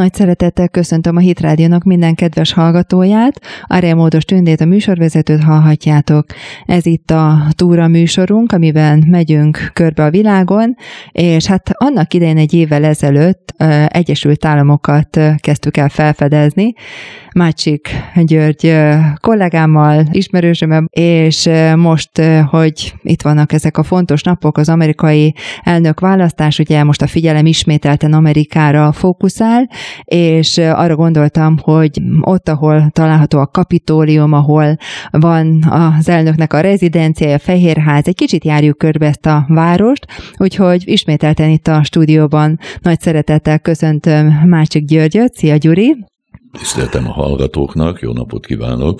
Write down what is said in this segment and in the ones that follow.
Nagy szeretettel köszöntöm a Hit Rádiónak minden kedves hallgatóját. Ariel Módos Tündét, a műsorvezetőt hallhatjátok. Ez itt a túra műsorunk, amiben megyünk körbe a világon, és hát annak idején egy évvel ezelőtt Egyesült Államokat kezdtük el felfedezni, Mácsik György kollégámmal, ismerősömmel, és most, hogy itt vannak ezek a fontos napok, az amerikai elnök választás, ugye most a figyelem ismételten Amerikára fókuszál, és arra gondoltam, hogy ott, ahol található a kapitólium, ahol van az elnöknek a rezidenciája, a Fehérház, egy kicsit járjuk körbe ezt a várost, úgyhogy ismételten itt a stúdióban nagy szeretettel köszöntöm Mácsik Györgyöt. Szia Gyuri! Tiszteltem a hallgatóknak, jó napot kívánok!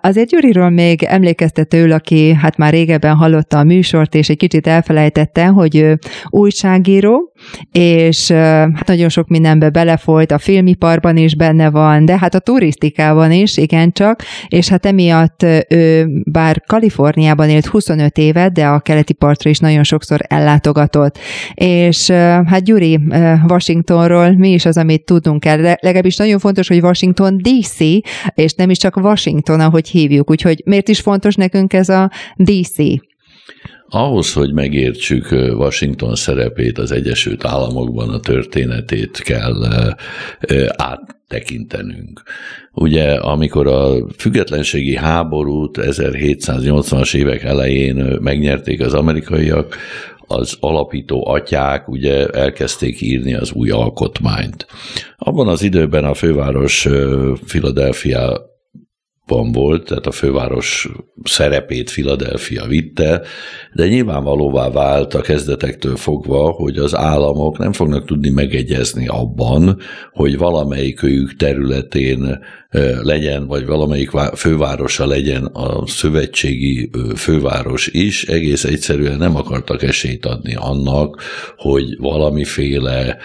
Azért Gyuriról még emlékeztető, aki hát már régebben hallotta a műsort, és egy kicsit elfelejtette, hogy ő újságíró, és hát nagyon sok mindenbe belefolyt, a filmiparban is benne van, de hát a turisztikában is, igencsak, és hát emiatt ő bár Kaliforniában élt 25 évet, de a keleti partra is nagyon sokszor ellátogatott. És hát Gyuri Washingtonról mi is az, amit tudunk el, legalábbis nagyon fontos, hogy Washington DC, és nem is csak Washington, ahogy hívjuk, úgyhogy miért is fontos nekünk ez a DC? Ahhoz, hogy megértsük Washington szerepét az Egyesült Államokban, a történetét kell áttekintenünk. Ugye, amikor a függetlenségi háborút 1780-as évek elején megnyerték az amerikaiak, az alapító atyák ugye elkezdték írni az új alkotmányt. Abban az időben a főváros Philadelphia van volt, tehát a főváros szerepét Philadelphia vitte, de nyilvánvalóvá vált a kezdetektől fogva, hogy az államok nem fognak tudni megegyezni abban, hogy valamelyikőjük területén legyen, vagy valamelyik fővárosa legyen a szövetségi főváros is, egész egyszerűen nem akartak esélyt adni annak, hogy valamiféle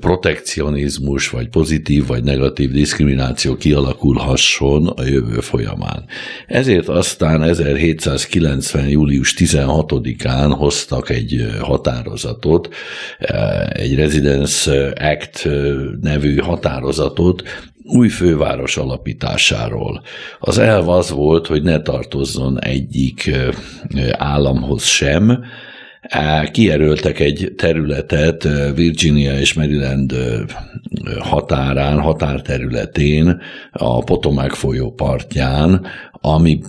protekcionizmus, vagy pozitív, vagy negatív diszkrimináció kialakulhasson a jövő folyamán. Ezért aztán 1790. július 16-án hoztak egy határozatot, egy Residence Act nevű határozatot, új főváros alapításáról. Az elv az volt, hogy ne tartozzon egyik államhoz sem, Kieröltek egy területet Virginia és Maryland határán, határterületén, a Potomac folyó partján, ami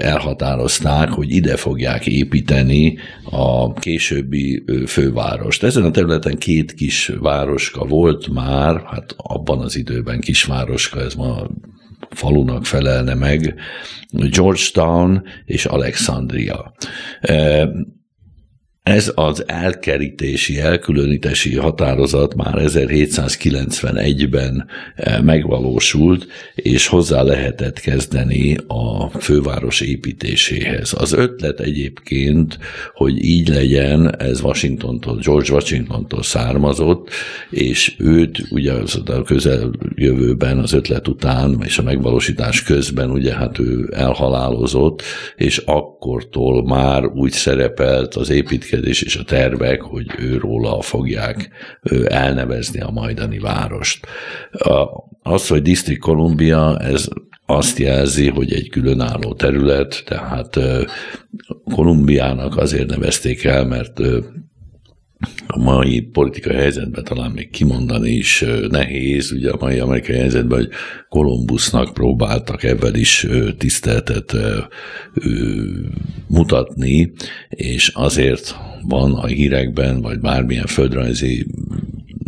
elhatározták, hogy ide fogják építeni a későbbi fővárost. Ezen a területen két kis városka volt már, hát abban az időben kisvároska, ez ma falunak felelne meg, Georgetown és Alexandria. Ez az elkerítési, elkülönítési határozat már 1791-ben eh, megvalósult, és hozzá lehetett kezdeni a főváros építéséhez. Az ötlet egyébként, hogy így legyen, ez Washingtontól, George Washingtontól származott, és őt ugye a közeljövőben, az ötlet után és a megvalósítás közben ugye hát ő elhalálozott, és akkortól már úgy szerepelt az építkezés intézkedés és a tervek, hogy őróla fogják elnevezni a majdani várost. Az, hogy District Columbia, ez azt jelzi, hogy egy különálló terület, tehát Kolumbiának azért nevezték el, mert a mai politikai helyzetben talán még kimondani is nehéz, ugye a mai amerikai helyzetben, hogy Kolumbusznak próbáltak ebben is tiszteltet mutatni, és azért van a hírekben, vagy bármilyen földrajzi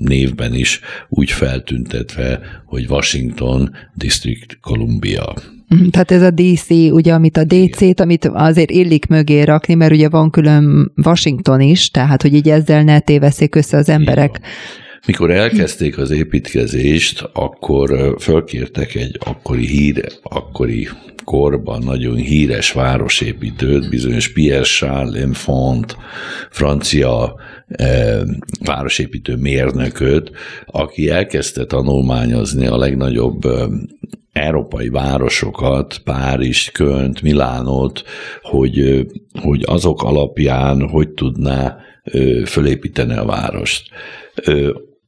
névben is úgy feltüntetve, hogy Washington District Columbia. Mhm, tehát ez a DC, ugye, amit a DC-t, amit azért illik mögé rakni, mert ugye van külön Washington is, tehát hogy így ezzel ne téveszik össze az emberek. Mikor elkezdték az építkezést, akkor fölkértek egy akkori hír, akkori korban nagyon híres városépítőt, bizonyos Pierre Charles L'Enfant, francia e, városépítő mérnököt, aki elkezdte tanulmányozni a legnagyobb e, európai városokat, Párizs, Könt, Milánot, hogy, hogy azok alapján hogy tudná fölépíteni a várost.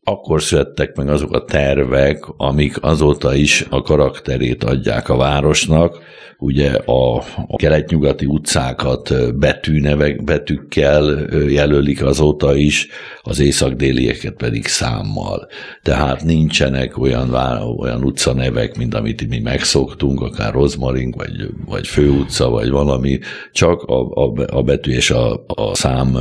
Akkor születtek meg azok a tervek, amik azóta is a karakterét adják a városnak, ugye a, a kelet-nyugati utcákat betűnevek, betűkkel jelölik azóta is, az észak-délieket pedig számmal. Tehát nincsenek olyan, olyan utcanevek, mint amit mi megszoktunk, akár Rozmarink, vagy, vagy Főutca, vagy valami, csak a, a, a betű és a, a szám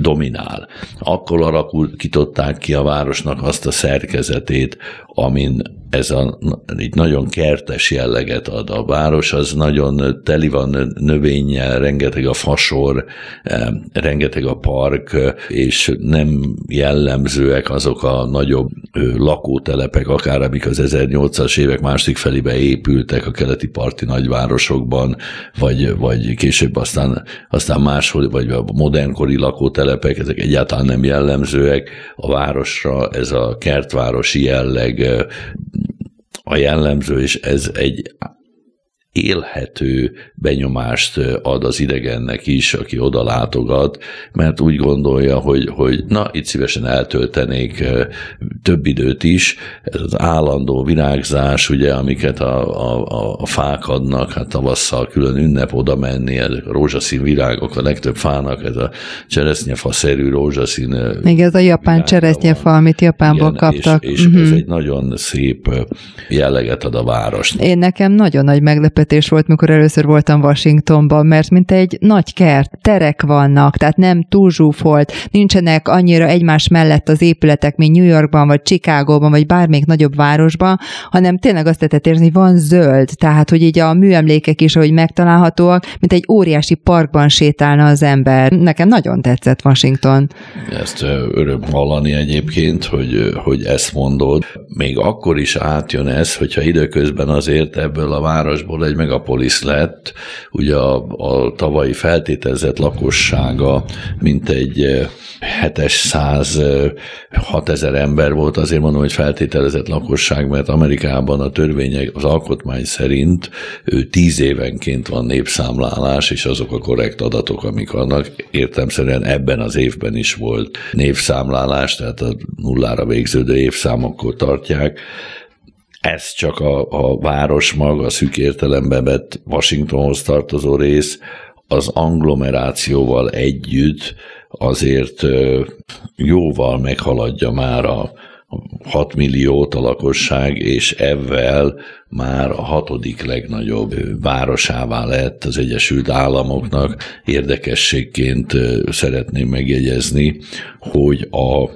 dominál. Akkor alakították ki a városnak azt a szerkezetét, amin ez a egy nagyon kertes jelleget ad a város, az nagyon teli van növényel, rengeteg a fasor, eh, rengeteg a park, és nem jellemzőek azok a nagyobb lakótelepek, akár amik az 1800-as évek másik felébe épültek a keleti parti nagyvárosokban, vagy, vagy később aztán, aztán máshol, vagy a modernkori lakótelepek, ezek egyáltalán nem jellemzőek. A városra ez a kertvárosi jelleg a jellemző, és ez egy élhető benyomást ad az idegennek is, aki oda látogat, mert úgy gondolja, hogy, hogy na, itt szívesen eltöltenék több időt is. Ez az állandó virágzás, ugye, amiket a, a, a fák adnak, hát tavasszal külön ünnep oda menni, ezek a rózsaszín virágok, a legtöbb fának, ez a cseresznyefa-szerű rózsaszín. Még ez a japán cseresznyefa, amit Japánból Igen, kaptak. És, és uh-huh. ez mhm. egy nagyon szép jelleget ad a város. Én nekem nagyon nagy meglepő meglepetés volt, mikor először voltam Washingtonban, mert mint egy nagy kert, terek vannak, tehát nem túl zsúfolt, nincsenek annyira egymás mellett az épületek, mint New Yorkban, vagy Chicagóban, vagy bármelyik nagyobb városban, hanem tényleg azt lehet érzni, hogy van zöld, tehát hogy így a műemlékek is, ahogy megtalálhatóak, mint egy óriási parkban sétálna az ember. Nekem nagyon tetszett Washington. Ezt öröm hallani egyébként, hogy, hogy ezt mondod. Még akkor is átjön ez, hogyha időközben azért ebből a városból egy megapolis lett, ugye a, a tavalyi feltételezett lakossága mint egy 700 6000 ember volt, azért mondom, hogy feltételezett lakosság, mert Amerikában a törvények, az alkotmány szerint ő 10 évenként van népszámlálás, és azok a korrekt adatok, amik annak értemszerűen ebben az évben is volt népszámlálás, tehát a nullára végződő évszámokkor tartják, ez csak a, a város maga, a szűk értelembe vett Washingtonhoz tartozó rész, az agglomerációval együtt azért jóval meghaladja már a 6 milliót a lakosság, és ezzel már a hatodik legnagyobb városává lett az Egyesült Államoknak. Érdekességként szeretném megjegyezni, hogy a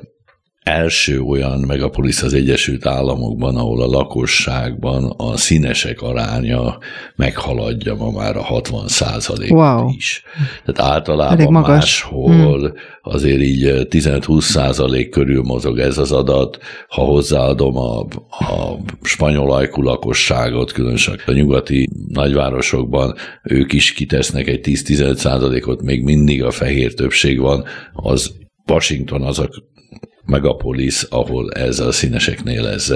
első olyan megapolis az Egyesült Államokban, ahol a lakosságban a színesek aránya meghaladja ma már a 60 százalékot wow. is. Tehát általában máshol hmm. azért így 15-20 százalék körül mozog ez az adat. Ha hozzáadom a, a spanyol ajkú lakosságot, különösen a nyugati nagyvárosokban, ők is kitesznek egy 10-15 százalékot, még mindig a fehér többség van, az Washington az a megapolis, ahol ez a színeseknél ez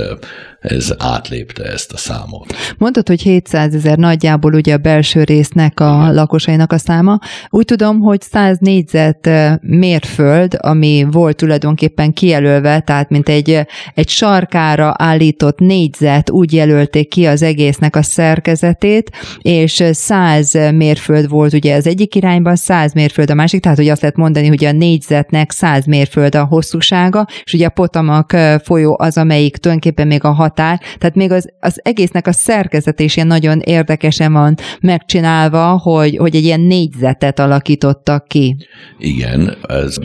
ez átlépte ezt a számot. Mondtad, hogy 700 ezer nagyjából ugye a belső résznek a lakosainak a száma. Úgy tudom, hogy 100 négyzet mérföld, ami volt tulajdonképpen kijelölve, tehát mint egy, egy sarkára állított négyzet, úgy jelölték ki az egésznek a szerkezetét, és 100 mérföld volt ugye az egyik irányban, 100 mérföld a másik, tehát hogy azt lehet mondani, hogy a négyzetnek 100 mérföld a hosszúsága, és ugye a Potamak folyó az, amelyik tulajdonképpen még a határ, tehát még az, az egésznek a szerkezet is ilyen nagyon érdekesen van megcsinálva, hogy, hogy egy ilyen négyzetet alakítottak ki. Igen, ez,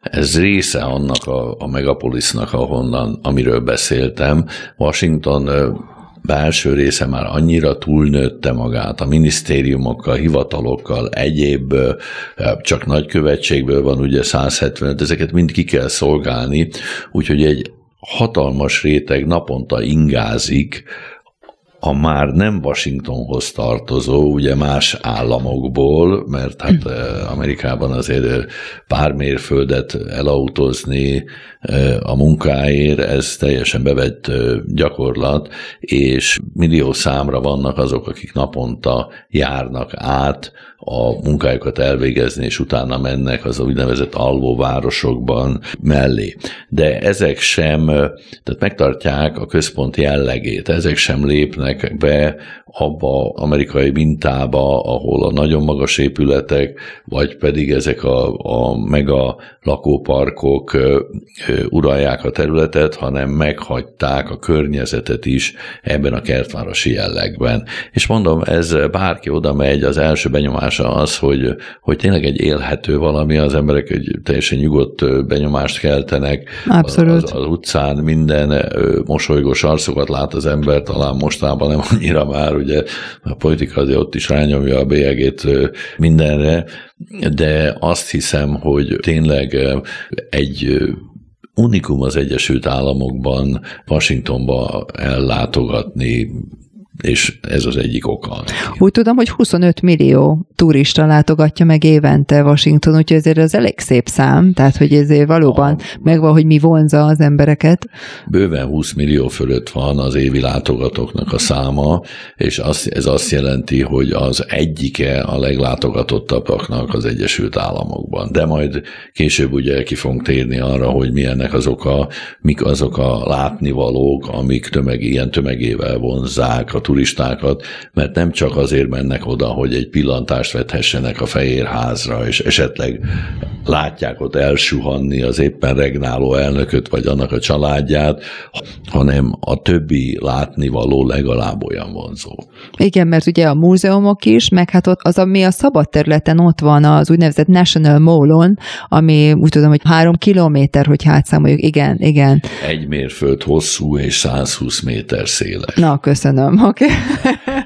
ez része annak a, a megapolisnak, ahonnan, amiről beszéltem. Washington belső része már annyira túlnőtte magát a minisztériumokkal, hivatalokkal, egyéb, csak nagykövetségből van ugye 175, ezeket mind ki kell szolgálni, úgyhogy egy hatalmas réteg naponta ingázik a már nem Washingtonhoz tartozó, ugye más államokból, mert hát Amerikában azért pár mérföldet elautózni a munkáért, ez teljesen bevett gyakorlat, és millió számra vannak azok, akik naponta járnak át a munkájukat elvégezni, és utána mennek az úgynevezett alvóvárosokban mellé. De ezek sem, tehát megtartják a központ jellegét, ezek sem lépnek be abba amerikai mintába, ahol a nagyon magas épületek, vagy pedig ezek a, a mega lakóparkok uralják a területet, hanem meghagyták a környezetet is ebben a kertvárosi jellegben. És mondom, ez bárki oda megy, az első benyomása az, hogy, hogy tényleg egy élhető valami, az emberek egy teljesen nyugodt benyomást keltenek. Abszolút. Az, az utcán minden mosolygós arcokat lát az ember, talán mostában nem annyira már, ugye a politika azért ott is rányomja a bélyegét mindenre, de azt hiszem, hogy tényleg egy unikum az Egyesült Államokban Washingtonba ellátogatni és ez az egyik oka. Úgy tudom, hogy 25 millió turista látogatja meg évente Washington, úgyhogy ezért az elég szép szám, tehát hogy ezért valóban a, megvan, hogy mi vonza az embereket. Bőven 20 millió fölött van az évi látogatóknak a száma, és az, ez azt jelenti, hogy az egyike a leglátogatottabbaknak az Egyesült Államokban. De majd később ugye ki fogunk térni arra, hogy milyennek azok a, mik azok a látnivalók, amik tömeg, ilyen tömegével vonzák a turistákat, mert nem csak azért mennek oda, hogy egy pillantást vethessenek a fehér házra, és esetleg látják ott elsuhanni az éppen regnáló elnököt, vagy annak a családját, hanem a többi látnivaló legalább olyan vonzó. Igen, mert ugye a múzeumok is, meg hát ott az, ami a szabad területen ott van, az úgynevezett National Mall-on, ami úgy tudom, hogy három kilométer, hogy hátszámoljuk, igen, igen. Egy mérföld hosszú és 120 méter széles. Na, köszönöm, oké. Okay.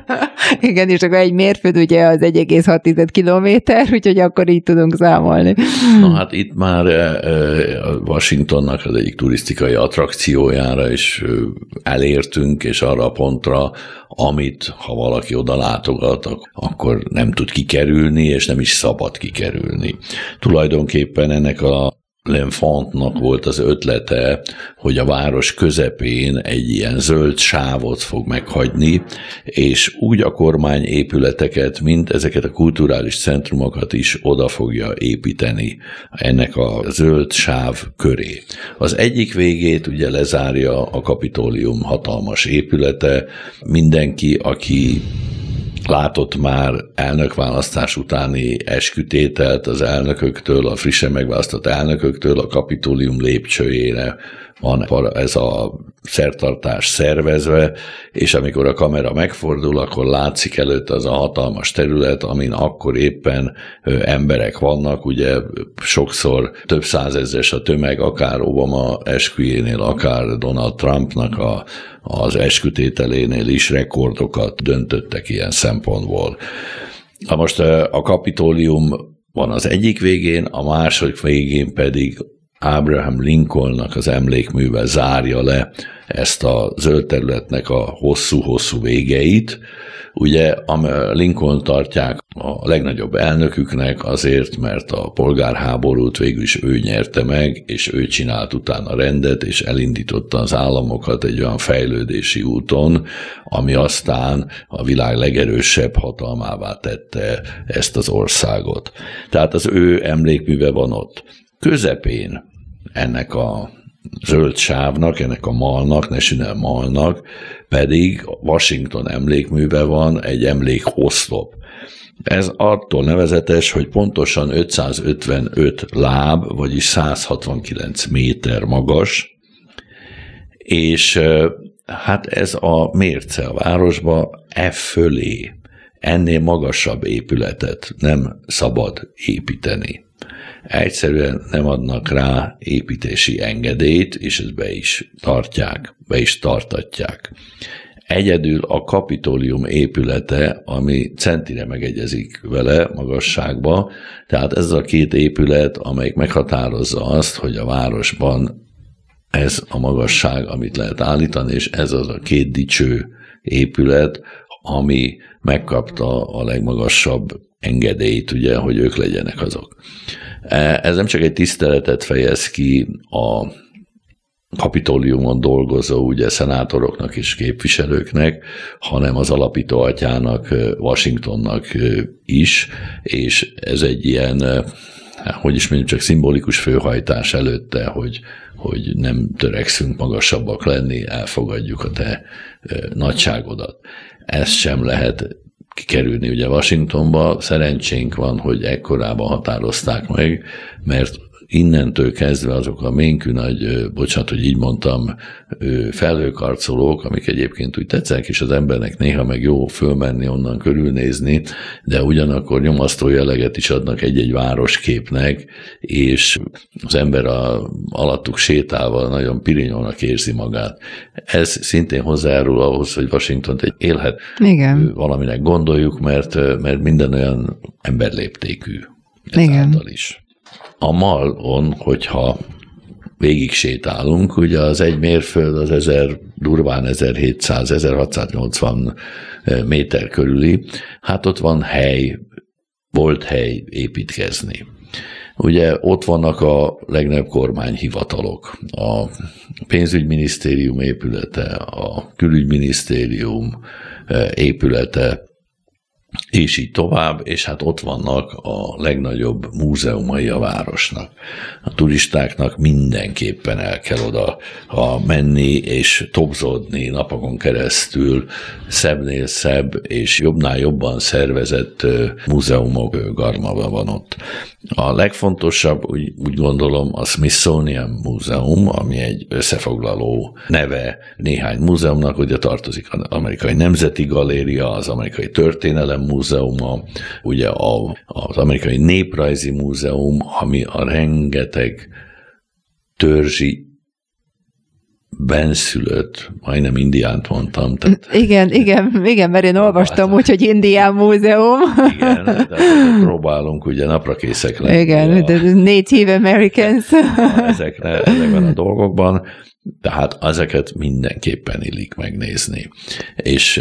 igen, és akkor egy mérföld ugye az 1,6 kilométer, úgyhogy akkor így tudunk számolni. Na hát itt már Washingtonnak az egyik turisztikai attrakciójára is elértünk, és arra a pontra, amit ha valaki oda látogat, akkor nem tud kikerülni, és nem is szabad kikerülni. Tulajdonképpen ennek a L'Enfantnak volt az ötlete, hogy a város közepén egy ilyen zöld sávot fog meghagyni, és úgy a kormány épületeket, mint ezeket a kulturális centrumokat is oda fogja építeni ennek a zöld sáv köré. Az egyik végét ugye lezárja a kapitólium hatalmas épülete, mindenki, aki látott már elnökválasztás utáni eskütételt az elnököktől, a frissen megválasztott elnököktől a kapitólium lépcsőjére van ez a szertartás szervezve, és amikor a kamera megfordul, akkor látszik előtt az a hatalmas terület, amin akkor éppen emberek vannak, ugye sokszor több százezres a tömeg, akár Obama esküjénél, akár Donald Trumpnak a, az eskütételénél is rekordokat döntöttek ilyen szempontból. Na most a kapitólium van az egyik végén, a második végén pedig Abraham Lincolnnak az emlékműve zárja le ezt a zöld területnek a hosszú-hosszú végeit. Ugye Lincoln tartják a legnagyobb elnöküknek azért, mert a polgárháborút végül is ő nyerte meg, és ő csinált utána rendet, és elindította az államokat egy olyan fejlődési úton, ami aztán a világ legerősebb hatalmává tette ezt az országot. Tehát az ő emlékműve van ott. Közepén ennek a zöld sávnak, ennek a malnak, National malnak pedig Washington emlékműve van egy emlékoszlop. Ez attól nevezetes, hogy pontosan 555 láb, vagyis 169 méter magas, és hát ez a mérce a városba F fölé. Ennél magasabb épületet nem szabad építeni egyszerűen nem adnak rá építési engedélyt, és ezt be is tartják, be is tartatják. Egyedül a kapitólium épülete, ami centire megegyezik vele magasságba, tehát ez a két épület, amelyik meghatározza azt, hogy a városban ez a magasság, amit lehet állítani, és ez az a két dicső épület, ami megkapta a legmagasabb engedélyt, ugye, hogy ők legyenek azok. E, ez nem csak egy tiszteletet fejez ki a kapitóliumon dolgozó ugye szenátoroknak és képviselőknek, hanem az alapító atyának, Washingtonnak is, és ez egy ilyen, hogy is mondjuk csak szimbolikus főhajtás előtte, hogy, hogy nem törekszünk magasabbak lenni, elfogadjuk a te nagyságodat. Ezt sem lehet kikerülni ugye Washingtonba. Szerencsénk van, hogy ekkorában határozták meg, mert innentől kezdve azok a ménkű nagy, bocsánat, hogy így mondtam, felhőkarcolók, amik egyébként úgy tetszenek, és az embernek néha meg jó fölmenni onnan körülnézni, de ugyanakkor nyomasztó jeleget is adnak egy-egy városképnek, és az ember a, alattuk sétálva nagyon pirinyolnak érzi magát. Ez szintén hozzájárul ahhoz, hogy Washington egy élhet Igen. valaminek gondoljuk, mert, mert minden olyan emberléptékű. Igen. is a malon, hogyha végig sétálunk, ugye az egy mérföld az 1000, durván 1700-1680 méter körüli, hát ott van hely, volt hely építkezni. Ugye ott vannak a legnagyobb kormányhivatalok, a pénzügyminisztérium épülete, a külügyminisztérium épülete, és így tovább, és hát ott vannak a legnagyobb múzeumai a városnak. A turistáknak mindenképpen el kell oda ha menni és tobzodni napokon keresztül, szebbnél szebb és jobbnál jobban szervezett múzeumok garmava van ott. A legfontosabb, úgy, úgy gondolom, a Smithsonian Múzeum, ami egy összefoglaló neve néhány múzeumnak, ugye tartozik az Amerikai Nemzeti Galéria, az Amerikai Történelem Múzeuma, ugye a, az Amerikai Néprajzi Múzeum, ami a rengeteg törzsi benszülött, majdnem indiánt mondtam. Tehát, igen, igen, igen, mert én olvastam úgy, hogy Indián Múzeum. Igen, tehát próbálunk ugye napra készek lenni. Igen, a, the Native Americans. Ezekre, ezekben a dolgokban, tehát ezeket mindenképpen illik megnézni. És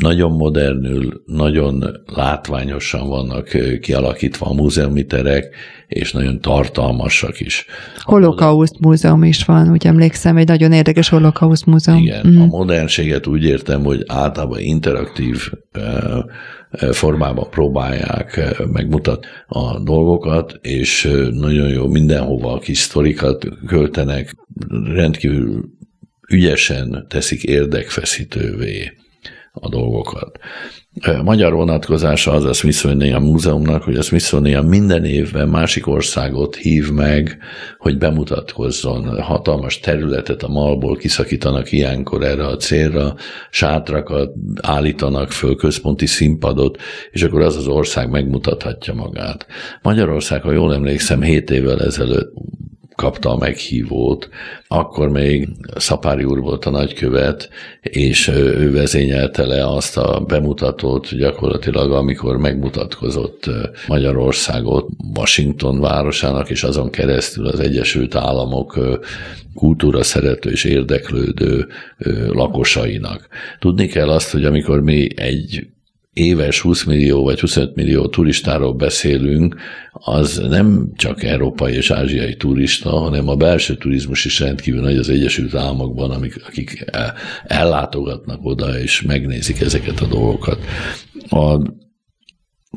nagyon modernül, nagyon látványosan vannak kialakítva a múzeumi terek, és nagyon tartalmasak is. Holokauszt múzeum is van, úgy emlékszem, egy nagyon érdekes holokauszt múzeum. Igen, mm. a modernséget úgy értem, hogy általában interaktív formában próbálják megmutatni a dolgokat, és nagyon jó mindenhova kis sztorikat költenek, rendkívül ügyesen teszik érdekfeszítővé a dolgokat. Magyar vonatkozása az a Smithsonian Múzeumnak, hogy a Smithsonian minden évben másik országot hív meg, hogy bemutatkozzon. Hatalmas területet a malból kiszakítanak ilyenkor erre a célra, sátrakat állítanak föl, központi színpadot, és akkor az az ország megmutathatja magát. Magyarország, ha jól emlékszem, 7 évvel ezelőtt kapta a meghívót, akkor még Szapári úr volt a nagykövet, és ő vezényelte le azt a bemutatót gyakorlatilag, amikor megmutatkozott Magyarországot Washington városának, és azon keresztül az Egyesült Államok kultúra szerető és érdeklődő lakosainak. Tudni kell azt, hogy amikor mi egy éves 20 millió vagy 25 millió turistáról beszélünk, az nem csak európai és ázsiai turista, hanem a belső turizmus is rendkívül nagy az Egyesült Államokban, amik, akik ellátogatnak oda és megnézik ezeket a dolgokat. A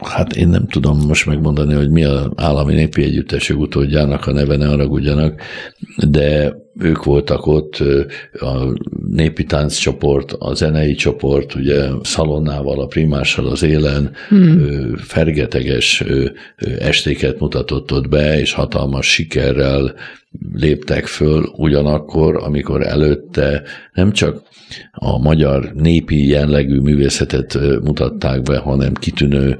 Hát én nem tudom most megmondani, hogy mi az állami népi együttes utódjának a neve, ne haragudjanak, de ők voltak ott, a népi tánccsoport, a zenei csoport, ugye szalonnával, a primással az élen hmm. fergeteges estéket mutatott ott be, és hatalmas sikerrel léptek föl, ugyanakkor, amikor előtte nem csak a magyar népi jellegű művészetet mutatták be, hanem kitűnő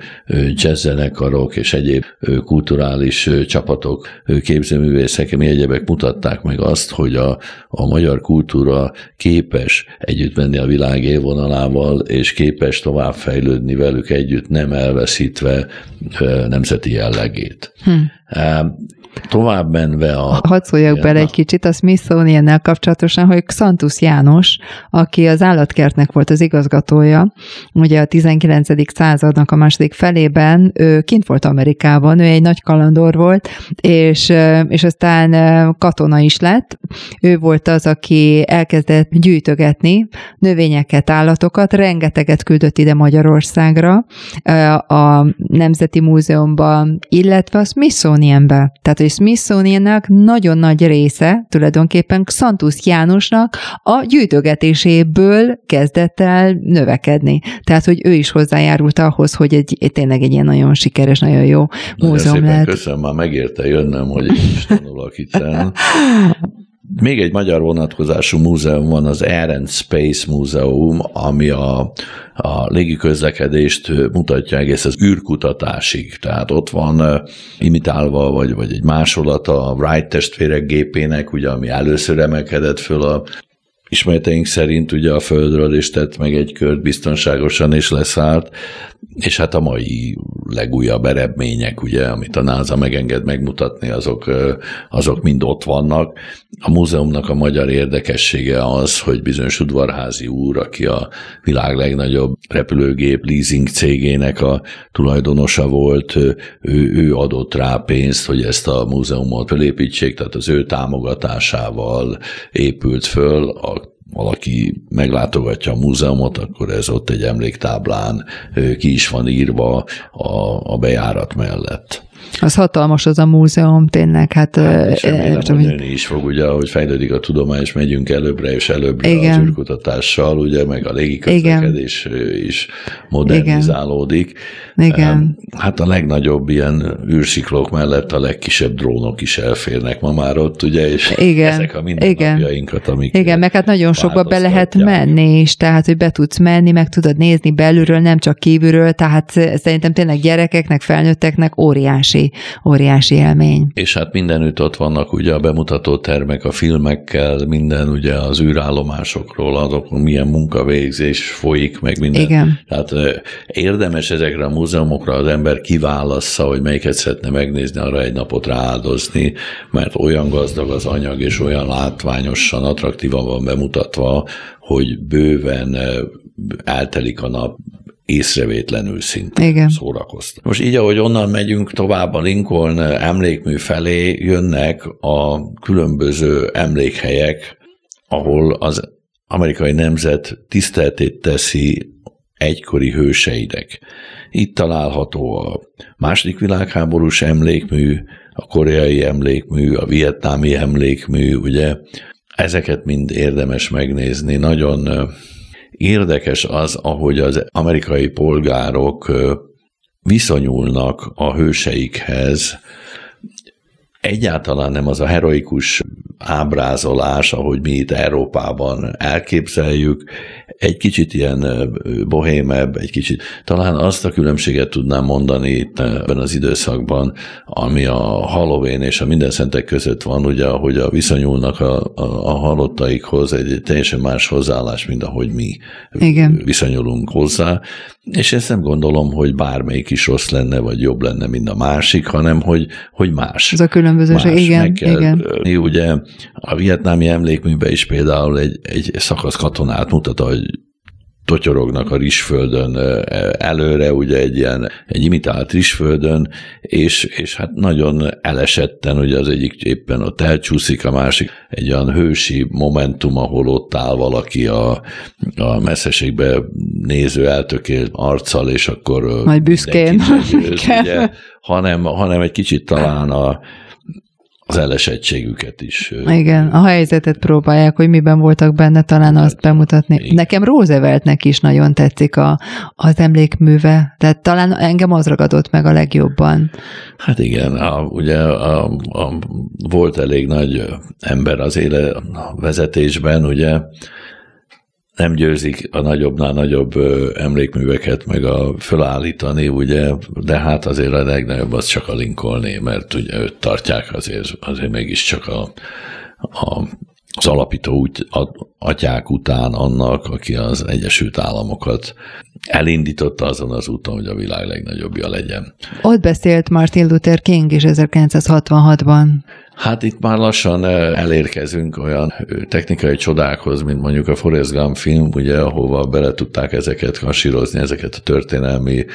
jazzzenekarok és egyéb kulturális csapatok, képzőművészek, mi egyebek mutatták meg azt, hogy a, a magyar kultúra képes együtt menni a világ élvonalával, és képes továbbfejlődni velük együtt, nem elveszítve nemzeti jellegét. Hm. Tovább menve a... Hadd szóljak bele egy kicsit a smithsonian kapcsolatosan, hogy Xantus János, aki az állatkertnek volt az igazgatója, ugye a 19. századnak a második felében, ő kint volt Amerikában, ő egy nagy kalandor volt, és, és aztán katona is lett. Ő volt az, aki elkezdett gyűjtögetni növényeket, állatokat, rengeteget küldött ide Magyarországra, a Nemzeti Múzeumban, illetve a Smithsonianbe. Tehát hogy Smithsoniannak nagyon nagy része tulajdonképpen Xantus Jánosnak a gyűjtögetéséből kezdett el növekedni. Tehát, hogy ő is hozzájárult ahhoz, hogy egy, tényleg egy ilyen nagyon sikeres, nagyon jó múzeum lett. Köszönöm, már megérte jönnöm, hogy én is tanulok itt. Még egy magyar vonatkozású múzeum van, az Air and Space Múzeum, ami a, a légiközlekedést mutatja egész az űrkutatásig. Tehát ott van imitálva, vagy, vagy egy másolata a Wright testvérek gépének, ugye, ami először emelkedett föl a ismereteink szerint ugye a földről is tett meg egy kört biztonságosan és leszállt, és hát a mai legújabb eredmények, ugye, amit a NASA megenged megmutatni, azok, azok mind ott vannak. A múzeumnak a magyar érdekessége az, hogy bizonyos udvarházi úr, aki a világ legnagyobb repülőgép leasing cégének a tulajdonosa volt, ő, ő adott rá pénzt, hogy ezt a múzeumot felépítsék, tehát az ő támogatásával épült föl a valaki meglátogatja a múzeumot, akkor ez ott egy emléktáblán ki is van írva a, a bejárat mellett. Az hatalmas az a múzeum, tényleg. Hát, hát remélem, hogy nőni is fog, ugye, ahogy fejlődik a tudomány, és megyünk előbbre és előbbre Igen. az űrkutatással, ugye, meg a légiközlekedés is modernizálódik. Igen. Hát a legnagyobb ilyen űrsiklók mellett a legkisebb drónok is elférnek ma már ott, ugye, és Igen. ezek a mindennapjainkat, amik Igen, meg hát nagyon sokba be lehet menni is, tehát, hogy be tudsz menni, meg tudod nézni belülről, nem csak kívülről, tehát szerintem tényleg gyerekeknek, felnőtteknek óriási óriási, élmény. És hát mindenütt ott vannak ugye a bemutató termek a filmekkel, minden ugye az űrállomásokról, azokon milyen munkavégzés folyik, meg minden. Igen. Tehát érdemes ezekre a múzeumokra az ember kiválassza, hogy melyiket szeretne megnézni, arra egy napot rááldozni, mert olyan gazdag az anyag, és olyan látványosan, attraktívan van bemutatva, hogy bőven eltelik a nap észrevétlenül szinte Igen. szórakoztak. Most így, ahogy onnan megyünk tovább a Lincoln emlékmű felé, jönnek a különböző emlékhelyek, ahol az amerikai nemzet tiszteltét teszi egykori hőseinek. Itt található a második világháborús emlékmű, a koreai emlékmű, a vietnámi emlékmű, ugye, ezeket mind érdemes megnézni. Nagyon Érdekes az, ahogy az amerikai polgárok viszonyulnak a hőseikhez, egyáltalán nem az a heroikus ábrázolás, ahogy mi itt Európában elképzeljük, egy kicsit ilyen bohémebb, egy kicsit, talán azt a különbséget tudnám mondani itt ebben az időszakban, ami a Halloween és a minden szentek között van, ugye, hogy a viszonyulnak a, a, a halottaikhoz egy teljesen más hozzáállás, mint ahogy mi Igen. viszonyulunk hozzá, és ezt nem gondolom, hogy bármelyik is rossz lenne, vagy jobb lenne, mint a másik, hanem hogy, hogy más. Ez a különbözőség, igen. Meg kell, igen. Ugye a vietnámi emlékműben is például egy, egy szakasz katonát mutat, hogy totyorognak a rizsföldön előre, ugye egy ilyen, egy imitált rizsföldön, és, és hát nagyon elesetten, ugye az egyik éppen ott elcsúszik, a másik egy olyan hősi momentum, ahol ott áll valaki a, a messzeségbe néző eltökélt arccal, és akkor majd büszkén, ugye, hanem, hanem egy kicsit talán a, az elesettségüket is. Igen, a helyzetet próbálják, hogy miben voltak benne, talán hát, azt bemutatni. Igen. Nekem Rooseveltnek is nagyon tetszik a, az emlékműve, tehát talán engem az ragadott meg a legjobban. Hát igen, a, ugye a, a, volt elég nagy ember az éle vezetésben, ugye, nem győzik a nagyobbnál nagyobb emlékműveket meg a fölállítani, ugye, de hát azért a legnagyobb az csak a Lincolné, mert ugye őt tartják azért, azért mégiscsak a, a az alapító úgy, atyák után annak, aki az Egyesült Államokat elindította azon az úton, hogy a világ legnagyobbja legyen. Ott beszélt Martin Luther King is 1966-ban. Hát itt már lassan elérkezünk olyan technikai csodákhoz, mint mondjuk a Forrest Gump film, ugye, ahova bele tudták ezeket kasírozni, ezeket a történelmi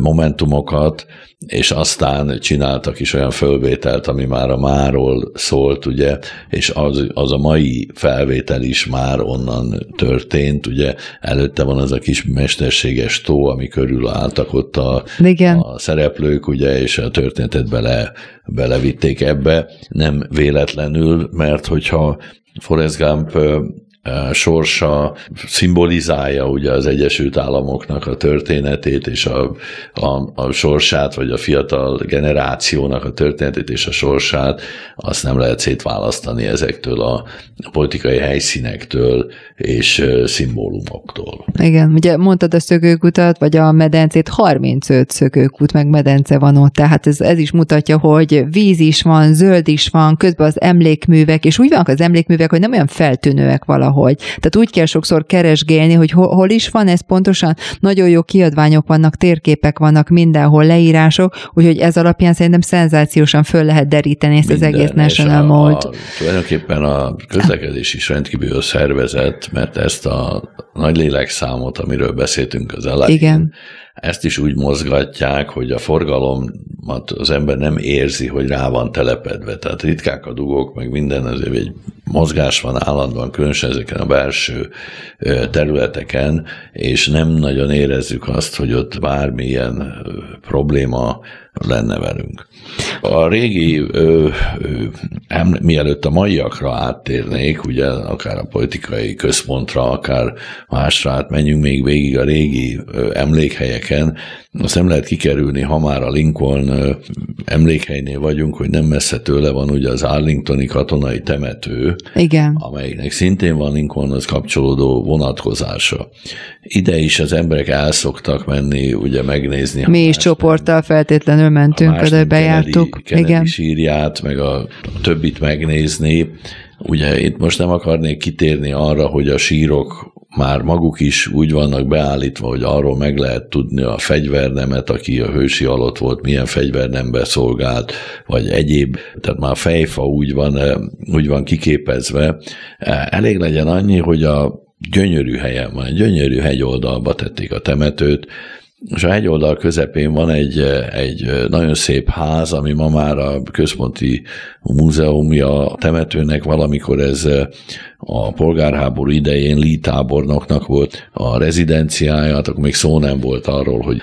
momentumokat, és aztán csináltak is olyan fölvételt, ami már a máról szólt, ugye, és az, az a mai felvétel is már onnan történt, ugye, előtte van az a kis mesterséges tó, ami körül álltak ott a, Igen. a szereplők, ugye, és a történetet bele, belevitték ebbe, nem véletlenül, mert hogyha Forrest Gump sorsa szimbolizálja ugye az Egyesült Államoknak a történetét és a, a, a sorsát, vagy a fiatal generációnak a történetét és a sorsát, azt nem lehet szétválasztani ezektől a politikai helyszínektől és szimbólumoktól. Igen, ugye mondtad a szökőkutat, vagy a medencét, 35 szökőkút meg medence van ott, tehát ez, ez is mutatja, hogy víz is van, zöld is van, közben az emlékművek, és úgy vannak az emlékművek, hogy nem olyan feltűnőek valahol valahogy. Tehát úgy kell sokszor keresgélni, hogy hol, hol is van ez pontosan. Nagyon jó kiadványok vannak, térképek vannak, mindenhol leírások, úgyhogy ez alapján szerintem szenzációsan föl lehet deríteni ezt Minden, az egész National Mode. Tulajdonképpen a közlekedés is rendkívül szervezett, mert ezt a nagy lélekszámot, amiről beszéltünk az elején, Igen ezt is úgy mozgatják, hogy a forgalomat az ember nem érzi, hogy rá van telepedve. Tehát ritkák a dugók, meg minden, azért egy mozgás van állandóan, különösen ezeken a belső területeken, és nem nagyon érezzük azt, hogy ott bármilyen probléma lenne velünk. A régi, ö, ö, mielőtt a maiakra áttérnék, ugye akár a politikai központra, akár másra átmenjünk még végig a régi ö, emlékhelyeken, azt nem lehet kikerülni, ha már a Lincoln emlékhelynél vagyunk, hogy nem messze tőle van ugye az Arlingtoni katonai temető, Igen. amelynek szintén van Lincolnhoz kapcsolódó vonatkozása. Ide is az emberek elszoktak menni, ugye megnézni. Mi is csoporttal feltétlenül mentünk, oda bejártuk. Kennedy, Kennedy Igen. sírját, meg a, a többit megnézni. Ugye itt most nem akarnék kitérni arra, hogy a sírok már maguk is úgy vannak beállítva, hogy arról meg lehet tudni a fegyvernemet, aki a hősi alatt volt, milyen fegyvernembe szolgált, vagy egyéb, tehát már fejfa úgy van, eh, úgy van kiképezve. Eh, elég legyen annyi, hogy a gyönyörű helyen van, gyönyörű hegyoldalba tették a temetőt, és a hegyoldal közepén van egy, egy nagyon szép ház, ami ma már a központi múzeumja temetőnek, valamikor ez a polgárháború idején Lee tábornoknak volt a rezidenciája, hát akkor még szó nem volt arról, hogy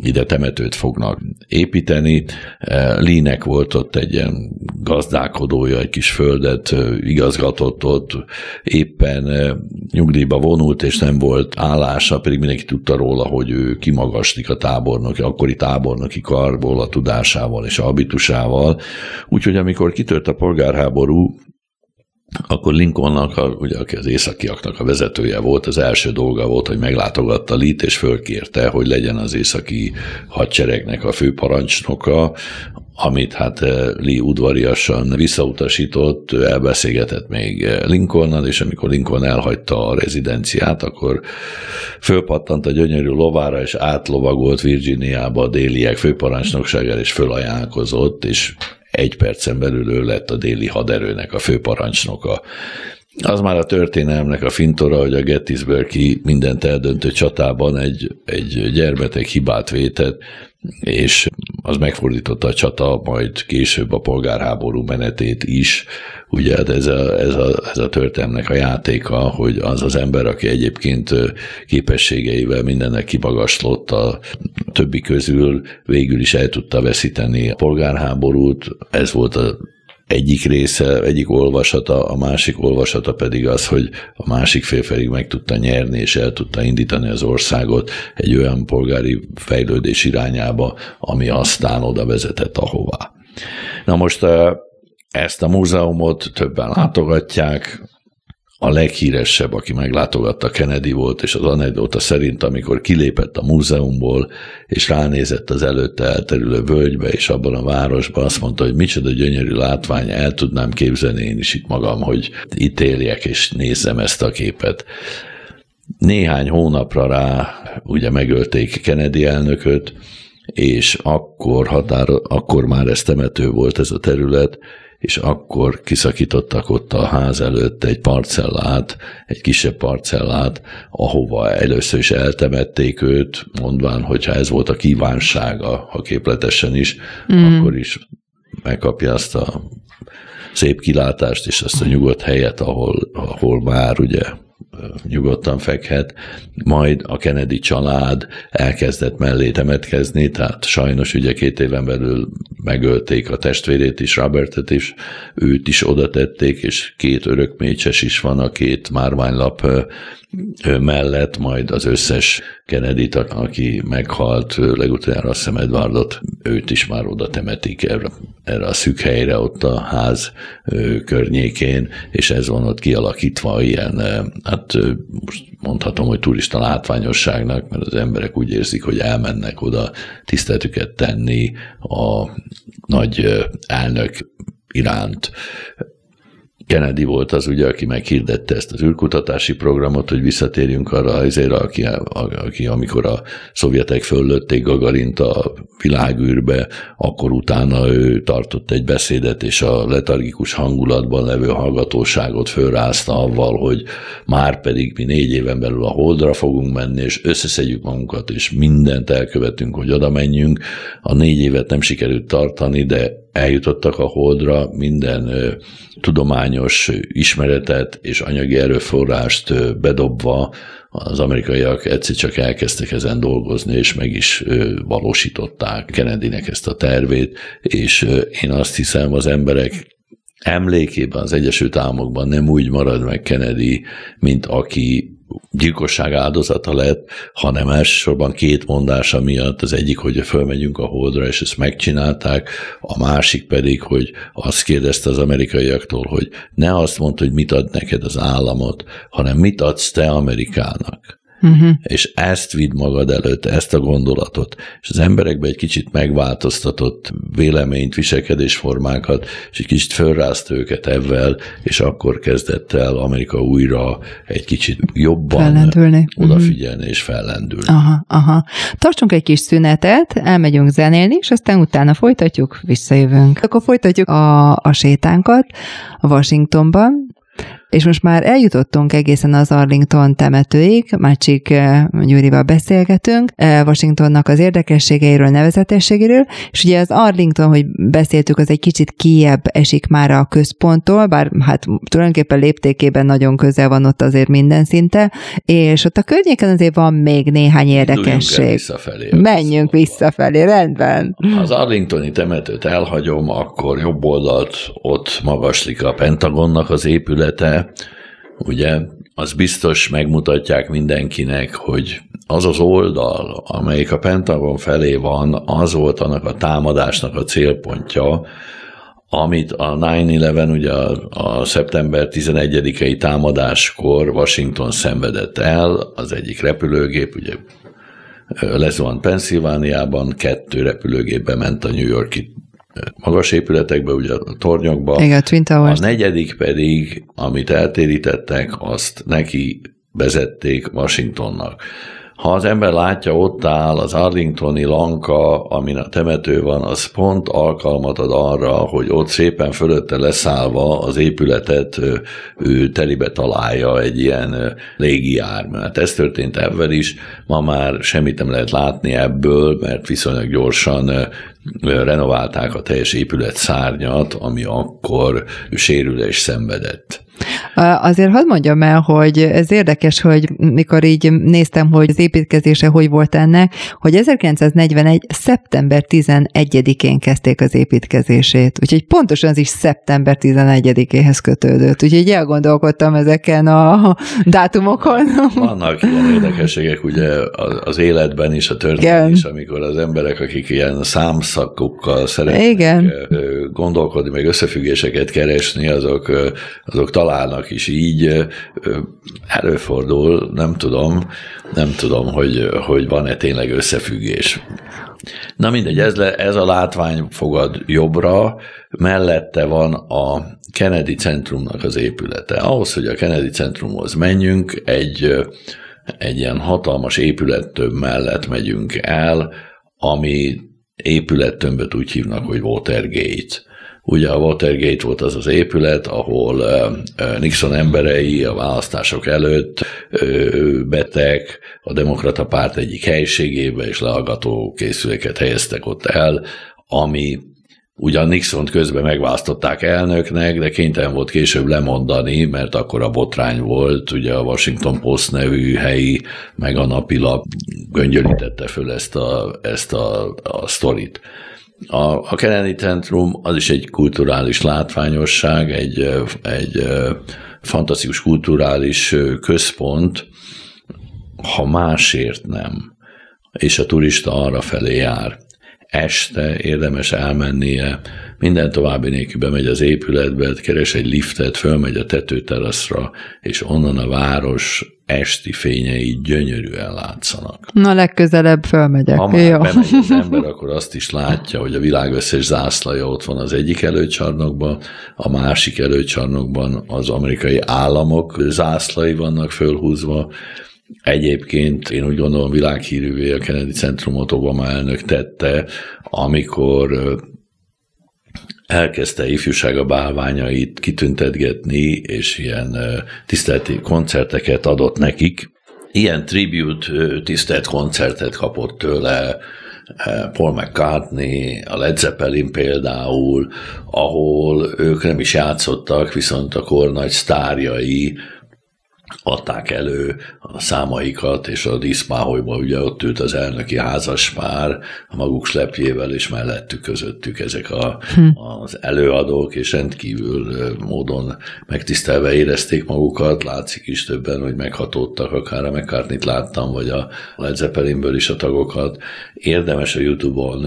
ide temetőt fognak építeni. Línek volt ott egy ilyen gazdálkodója, egy kis földet igazgatott ott, éppen nyugdíjba vonult, és nem volt állása, pedig mindenki tudta róla, hogy ő kimagaslik a tábornoki, akkori tábornoki karból, a tudásával és a habitusával. Úgyhogy amikor kitört a polgárháború, akkor Lincolnnak, a, ugye, aki az északiaknak a vezetője volt, az első dolga volt, hogy meglátogatta Lit, és fölkérte, hogy legyen az északi hadseregnek a főparancsnoka, amit hát eh, Lee udvariasan visszautasított, elbeszélgetett még eh, Lincolnnal, és amikor Lincoln elhagyta a rezidenciát, akkor fölpattant a gyönyörű lovára, és átlovagolt Virginiába a déliek főparancsnoksággal, és fölajánlkozott, és egy percen belül ő lett a déli haderőnek a főparancsnoka. Az már a történelmnek a fintora, hogy a Gettysburgi mindent eldöntő csatában egy, egy gyermetek hibát vétett, és az megfordította a csata, majd később a polgárháború menetét is. Ugye hát ez a, ez a, ez a történelmnek a játéka, hogy az az ember, aki egyébként képességeivel mindennek kibagaslott a többi közül, végül is el tudta veszíteni a polgárháborút. Ez volt a egyik része, egyik olvasata, a másik olvasata pedig az, hogy a másik fél pedig meg tudta nyerni, és el tudta indítani az országot egy olyan polgári fejlődés irányába, ami aztán oda vezetett ahová. Na most ezt a múzeumot többen látogatják, a leghíresebb, aki meglátogatta Kennedy volt, és az anekdóta szerint, amikor kilépett a múzeumból, és ránézett az előtte elterülő völgybe, és abban a városban azt mondta, hogy micsoda gyönyörű látvány, el tudnám képzelni én is itt magam, hogy itt éljek, és nézzem ezt a képet. Néhány hónapra rá ugye megölték Kennedy elnököt, és akkor, határo, akkor már ez temető volt ez a terület, és akkor kiszakítottak ott a ház előtt egy parcellát, egy kisebb parcellát, ahova először is eltemették őt, mondván, hogyha ez volt a kívánsága, ha képletesen is, mm. akkor is megkapja azt a szép kilátást és azt a nyugodt helyet, ahol, ahol már ugye nyugodtan fekhet, majd a Kennedy család elkezdett mellé temetkezni, tehát sajnos ugye két éven belül megölték a testvérét is, Robertet is, őt is oda tették, és két örökmécses is van a két márványlap mellett, majd az összes kennedy aki meghalt, legutoljára azt hiszem Edwardot, őt is már oda temetik erre, erre a szűk helyre ott a ház környékén, és ez van ott kialakítva ilyen, hát most mondhatom, hogy turista látványosságnak, mert az emberek úgy érzik, hogy elmennek oda tiszteletüket tenni a nagy elnök iránt. Kennedy volt az ugye, aki meghirdette ezt az űrkutatási programot, hogy visszatérjünk arra azért, aki, aki amikor a szovjetek föllötték Gagarint a világűrbe, akkor utána ő tartott egy beszédet, és a letargikus hangulatban levő hallgatóságot fölrázta avval, hogy már pedig mi négy éven belül a Holdra fogunk menni, és összeszedjük magunkat, és mindent elkövetünk, hogy oda menjünk. A négy évet nem sikerült tartani, de eljutottak a Holdra minden tudományos ismeretet és anyagi erőforrást bedobva, az amerikaiak egyszer csak elkezdtek ezen dolgozni, és meg is valósították Kennedynek ezt a tervét, és én azt hiszem az emberek emlékében az Egyesült Államokban nem úgy marad meg Kennedy, mint aki gyilkosság áldozata lett, hanem elsősorban két mondása miatt. Az egyik, hogy fölmegyünk a holdra, és ezt megcsinálták, a másik pedig, hogy azt kérdezte az amerikaiaktól, hogy ne azt mondd, hogy mit ad neked az államot, hanem mit adsz te Amerikának uh-huh. és ezt vidd magad előtt, ezt a gondolatot, és az emberekbe egy kicsit megváltoztatott véleményt, viselkedésformákat, és egy kicsit fölrázt őket ebben, és akkor kezdett el Amerika újra egy kicsit jobban fellendülni. odafigyelni uh-huh. és fellendülni. Aha, aha. Tartsunk egy kis szünetet, elmegyünk zenélni, és aztán utána folytatjuk, visszajövünk. Akkor folytatjuk a, a sétánkat Washingtonban, és most már eljutottunk egészen az Arlington temetőig, Mácsik eh, Gyurival beszélgetünk, eh, Washingtonnak az érdekességeiről, nevezetességéről, és ugye az Arlington, hogy beszéltük, az egy kicsit kiebb esik már a központtól, bár hát tulajdonképpen léptékében nagyon közel van ott azért minden szinte, és ott a környéken azért van még néhány érdekesség. Visszafelé, Menjünk visszafelé, rendben. Az Arlingtoni temetőt elhagyom, akkor jobb oldalt ott magaslik a Pentagonnak az épülete, ugye, az biztos megmutatják mindenkinek, hogy az az oldal, amelyik a Pentagon felé van, az volt annak a támadásnak a célpontja, amit a 9-11, ugye a, a szeptember 11-i támadáskor Washington szenvedett el, az egyik repülőgép, ugye lezuhant Pennsylvániában, kettő repülőgép bement a New Yorki magas épületekbe, ugye a tornyokba. Igen, Twin Towers. A negyedik pedig, amit eltérítettek, azt neki vezették Washingtonnak. Ha az ember látja, ott áll az Arlingtoni lanka, amin a temető van, az pont alkalmat ad arra, hogy ott szépen fölötte leszállva az épületet ő telibe találja egy ilyen légijármű. Hát ez történt ebben is, ma már semmit nem lehet látni ebből, mert viszonylag gyorsan renoválták a teljes épület szárnyat, ami akkor sérülés szenvedett. Azért hadd mondjam el, hogy ez érdekes, hogy mikor így néztem, hogy az építkezése hogy volt ennek, hogy 1941. szeptember 11-én kezdték az építkezését. Úgyhogy pontosan ez is szeptember 11-éhez kötődött. Úgyhogy elgondolkodtam ezeken a dátumokon. Vannak ilyen érdekességek ugye az életben is, a történet is, amikor az emberek, akik ilyen számszakokkal szeretnek Igen. gondolkodni, meg összefüggéseket keresni, azok, azok találnak Nixonnak is így előfordul, nem tudom, nem tudom, hogy, hogy van-e tényleg összefüggés. Na mindegy, ez, le, ez a látvány fogad jobbra, mellette van a Kennedy Centrumnak az épülete. Ahhoz, hogy a Kennedy Centrumhoz menjünk, egy, egy ilyen hatalmas épülettömb mellett megyünk el, ami épülettömböt úgy hívnak, hogy Watergate. Ugye a Watergate volt az az épület, ahol Nixon emberei a választások előtt betek a demokrata párt egyik helységébe, és leallgató készüléket helyeztek ott el, ami Ugyan Nixon közben megválasztották elnöknek, de kénytelen volt később lemondani, mert akkor a botrány volt, ugye a Washington Post nevű helyi, meg a napilap göngyölítette föl ezt a, ezt a, a sztorit. A, a Kennedy Centrum az is egy kulturális látványosság, egy, egy fantasztikus kulturális központ, ha másért nem, és a turista arra felé jár. Este érdemes elmennie, minden további nélkül bemegy az épületbe, keres egy liftet, fölmegy a tetőteraszra, és onnan a város esti fényei gyönyörűen látszanak. Na, legközelebb fölmegyek. Ha már Jó. bemegy az ember, akkor azt is látja, hogy a világ összes zászlaja ott van az egyik előcsarnokban, a másik előcsarnokban az amerikai államok zászlai vannak fölhúzva, Egyébként én úgy gondolom világhírűvé a Kennedy Centrumot Obama elnök tette, amikor elkezdte ifjúsága bálványait kitüntetgetni, és ilyen tisztelti koncerteket adott nekik. Ilyen tribute tisztelt koncertet kapott tőle Paul McCartney, a Led Zeppelin például, ahol ők nem is játszottak, viszont a kor nagy sztárjai adták elő a számaikat, és a díszpáholyban ugye ott ült az elnöki házaspár a maguk slepjével, és mellettük közöttük ezek a, hm. az előadók, és rendkívül módon megtisztelve érezték magukat, látszik is többen, hogy meghatódtak, akár a mccartney láttam, vagy a Led Zeppelinből is a tagokat. Érdemes a Youtube-on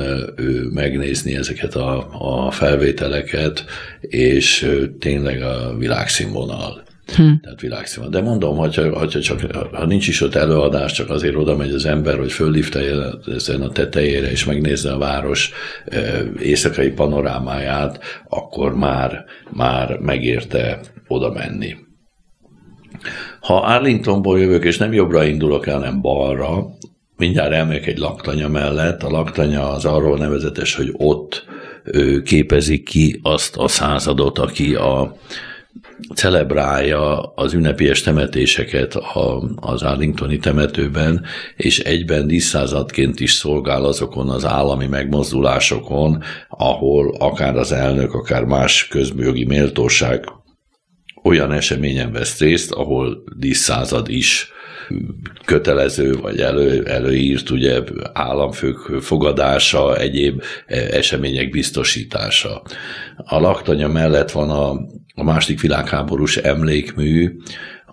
megnézni ezeket a, a felvételeket, és tényleg a világszínvonal. Hm. Tehát világszínvonal. De mondom, hogyha, hogyha csak, ha nincs is ott előadás, csak azért oda megy az ember, hogy föllifteljen a tetejére, és megnézze a város éjszakai panorámáját, akkor már, már megérte oda menni. Ha Arlingtonból jövök, és nem jobbra indulok el, hanem balra, mindjárt elmegyek egy laktanya mellett. A laktanya az arról nevezetes, hogy ott képezik ki azt a századot, aki a celebrálja az ünnepélyes temetéseket az Arlingtoni temetőben, és egyben díszszázadként is szolgál azokon az állami megmozdulásokon, ahol akár az elnök, akár más közbőjogi méltóság olyan eseményen vesz részt, ahol díszszázad is kötelező, vagy elő, előírt ugye államfők fogadása, egyéb események biztosítása. A laktanya mellett van a a második világháborús emlékmű,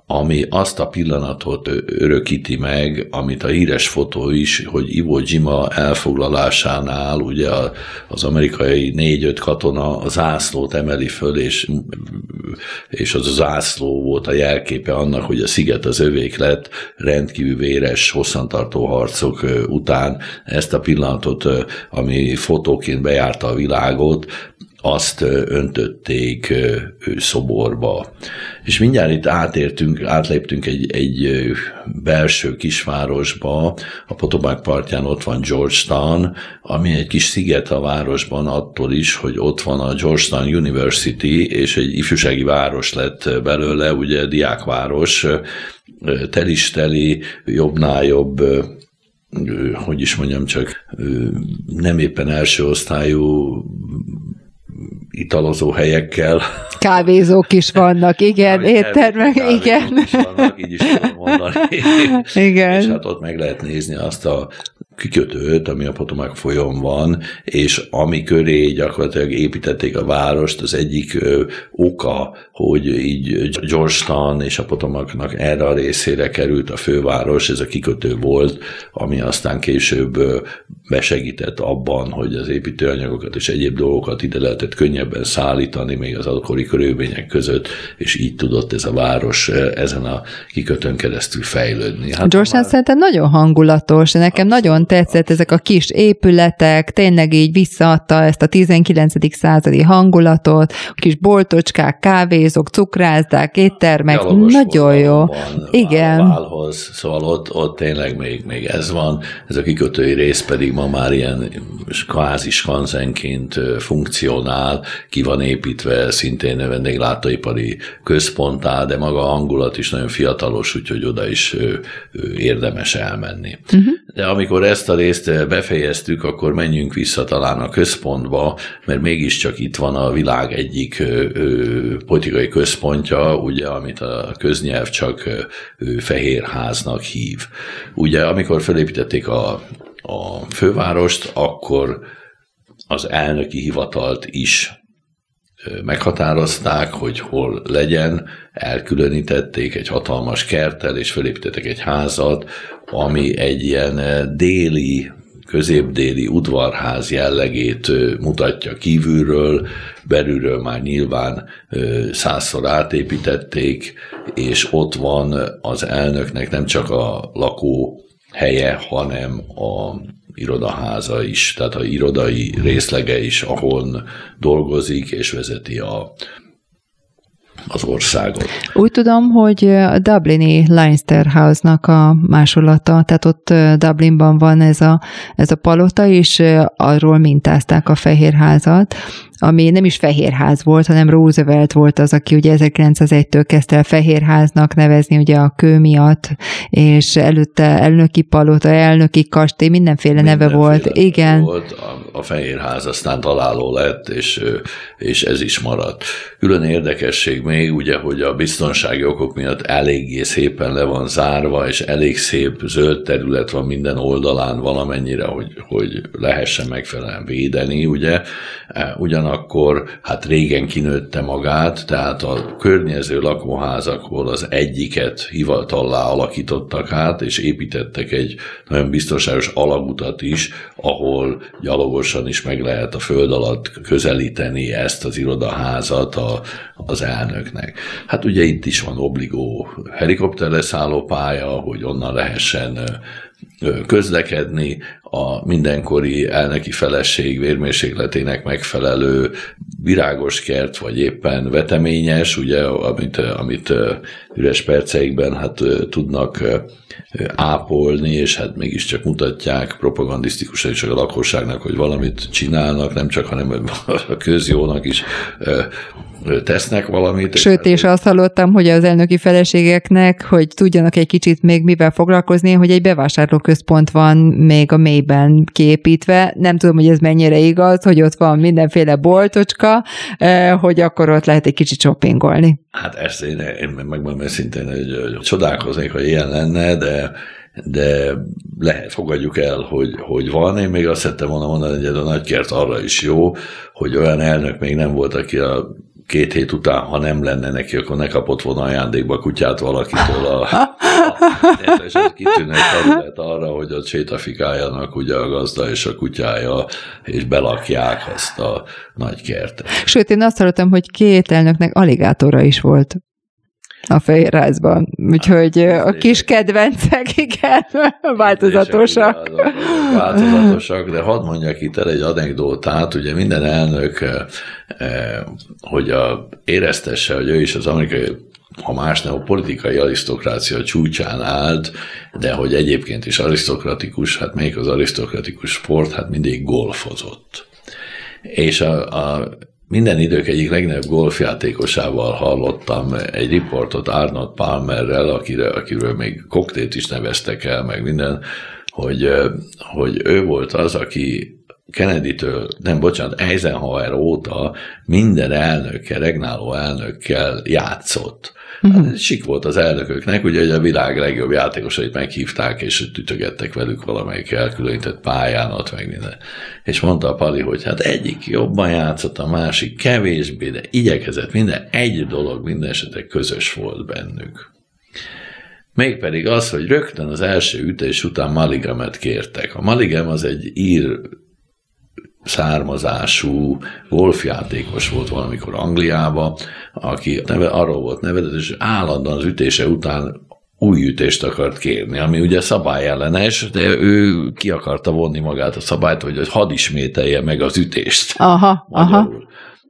ami azt a pillanatot örökíti meg, amit a híres fotó is, hogy Iwo Jima elfoglalásánál ugye az amerikai négy-öt katona a zászlót emeli föl, és, és az a zászló volt a jelképe annak, hogy a sziget az övék lett rendkívül véres, hosszantartó harcok után. Ezt a pillanatot, ami fotóként bejárta a világot, azt öntötték szoborba. És mindjárt itt átértünk, átléptünk egy, egy belső kisvárosba, a Potomac partján ott van Georgetown, ami egy kis sziget a városban attól is, hogy ott van a Georgetown University, és egy ifjúsági város lett belőle, ugye diákváros, telisteli, jobbnál jobb hogy is mondjam, csak nem éppen első osztályú italozó helyekkel. Kávézók is vannak, igen, éttermek, igen. Is vannak, így is tudom mondani. igen. És hát ott meg lehet nézni azt a kikötőt, ami a Potomac folyón van, és ami köré gyakorlatilag építették a várost, az egyik ö, oka, hogy így Georgetown és a Potomacnak erre a részére került a főváros, ez a kikötő volt, ami aztán később ö, besegített abban, hogy az építőanyagokat és egyéb dolgokat ide lehetett könnyebben szállítani, még az akkori körülmények között, és így tudott ez a város ezen a kikötőn keresztül fejlődni. Hát Georgetown már... szerintem nagyon hangulatos, nekem nagyon tetszett ezek a kis épületek, tényleg így visszaadta ezt a 19. századi hangulatot, kis boltocskák, kávézók, cukrázdák, éttermek, Gyalogos nagyon jó. Van, Igen. Válhoz, szóval ott, ott tényleg még, még ez van, ez a kikötői rész pedig ma már ilyen kvázi skanzenként funkcionál, ki van építve szintén vendéglátóipari központtá, de maga a hangulat is nagyon fiatalos, úgyhogy oda is érdemes elmenni. Uh-huh. De amikor ezt a részt befejeztük, akkor menjünk vissza talán a központba, mert mégiscsak itt van a világ egyik politikai központja, ugye, amit a köznyelv csak ö, Fehérháznak hív. Ugye, amikor felépítették a, a fővárost, akkor az elnöki hivatalt is meghatározták, hogy hol legyen, elkülönítették egy hatalmas kerttel, és felépítettek egy házat, ami egy ilyen déli, középdéli udvarház jellegét mutatja kívülről, belülről már nyilván százszor átépítették, és ott van az elnöknek nem csak a lakó helye, hanem a irodaháza is, tehát a irodai részlege is, ahol dolgozik és vezeti a, az országot. Úgy tudom, hogy a Dublini Leinster House-nak a másolata, tehát ott Dublinban van ez a, ez a palota, és arról mintázták a Fehérházat, ami nem is Fehérház volt, hanem Roosevelt volt az, aki ugye 1901-től kezdte el Fehérháznak nevezni ugye a kő miatt, és előtte elnöki palota, elnöki kastély, mindenféle, mindenféle neve volt. Igen. Volt, a, Fehérház aztán találó lett, és, és ez is maradt. Külön érdekesség még, ugye, hogy a biztonsági okok miatt eléggé szépen le van zárva, és elég szép zöld terület van minden oldalán valamennyire, hogy, hogy lehessen megfelelően védeni, ugye. Ugyan ugyanakkor hát régen kinőtte magát, tehát a környező lakóházakból az egyiket hivatallá alakítottak át, és építettek egy nagyon biztonságos alagutat is, ahol gyalogosan is meg lehet a föld alatt közelíteni ezt az irodaházat a, az elnöknek. Hát ugye itt is van obligó helikopterleszálló pálya, hogy onnan lehessen közlekedni, a mindenkori elnöki feleség vérmérsékletének megfelelő virágos kert, vagy éppen veteményes, ugye, amit, amit üres perceikben hát tudnak ápolni, és hát mégiscsak mutatják propagandisztikusan is a lakosságnak, hogy valamit csinálnak, nem csak, hanem a közjónak is tesznek valamit. Sőt, és azt hallottam, hogy az elnöki feleségeknek, hogy tudjanak egy kicsit még mivel foglalkozni, hogy egy bevásárlóközpont van még a mélyben kiépítve. Nem tudom, hogy ez mennyire igaz, hogy ott van mindenféle boltocska, hogy akkor ott lehet egy kicsit shoppingolni. Hát ezt én, én megmondom őszintén, hogy csodálkoznék, hogy ilyen lenne, de de lehet, fogadjuk el, hogy, hogy van. Én még azt szerettem volna mondani, hogy ez a nagykert arra is jó, hogy olyan elnök még nem volt, aki a két hét után, ha nem lenne neki, akkor ne kapott volna ajándékba kutyát valakitől. A, a, a, és ez kitűnő terület arra, hogy ott sétafikáljanak ugye a gazda és a kutyája, és belakják azt a nagy kertet. Sőt, én azt hallottam, hogy két elnöknek aligátora is volt a fehérházban. Úgyhogy hát, a kis kedvencek, igen, változatosak. Változatosak, de hadd mondjak itt el egy anekdótát, ugye minden elnök, hogy a, éreztesse, hogy ő is az amerikai ha más nem, a politikai arisztokrácia csúcsán állt, de hogy egyébként is arisztokratikus, hát melyik az arisztokratikus sport, hát mindig golfozott. És a, a minden idők egyik legnagyobb golfjátékosával hallottam egy riportot Arnold Palmerrel, akire, akiről még koktélt is neveztek el, meg minden, hogy, hogy ő volt az, aki Kennedy-től, nem bocsánat, Eisenhower óta minden elnökkel, regnáló elnökkel játszott. Uh-huh. Sik volt az elnököknek, ugye hogy a világ legjobb játékosait meghívták, és ütögettek velük valamelyik elkülönített pályán, ott meg minden. És mondta a Pali, hogy hát egyik jobban játszott, a másik kevésbé, de igyekezett minden, egy dolog minden esetek közös volt bennük. Mégpedig az, hogy rögtön az első ütés után Maligamet kértek. A Maligem az egy ír származású golfjátékos volt valamikor Angliába, aki neve, arról volt nevezett, és állandóan az ütése után új ütést akart kérni, ami ugye szabályellenes, de ő ki akarta vonni magát a szabályt, hogy hadd ismételje meg az ütést. Aha, magyarul. aha.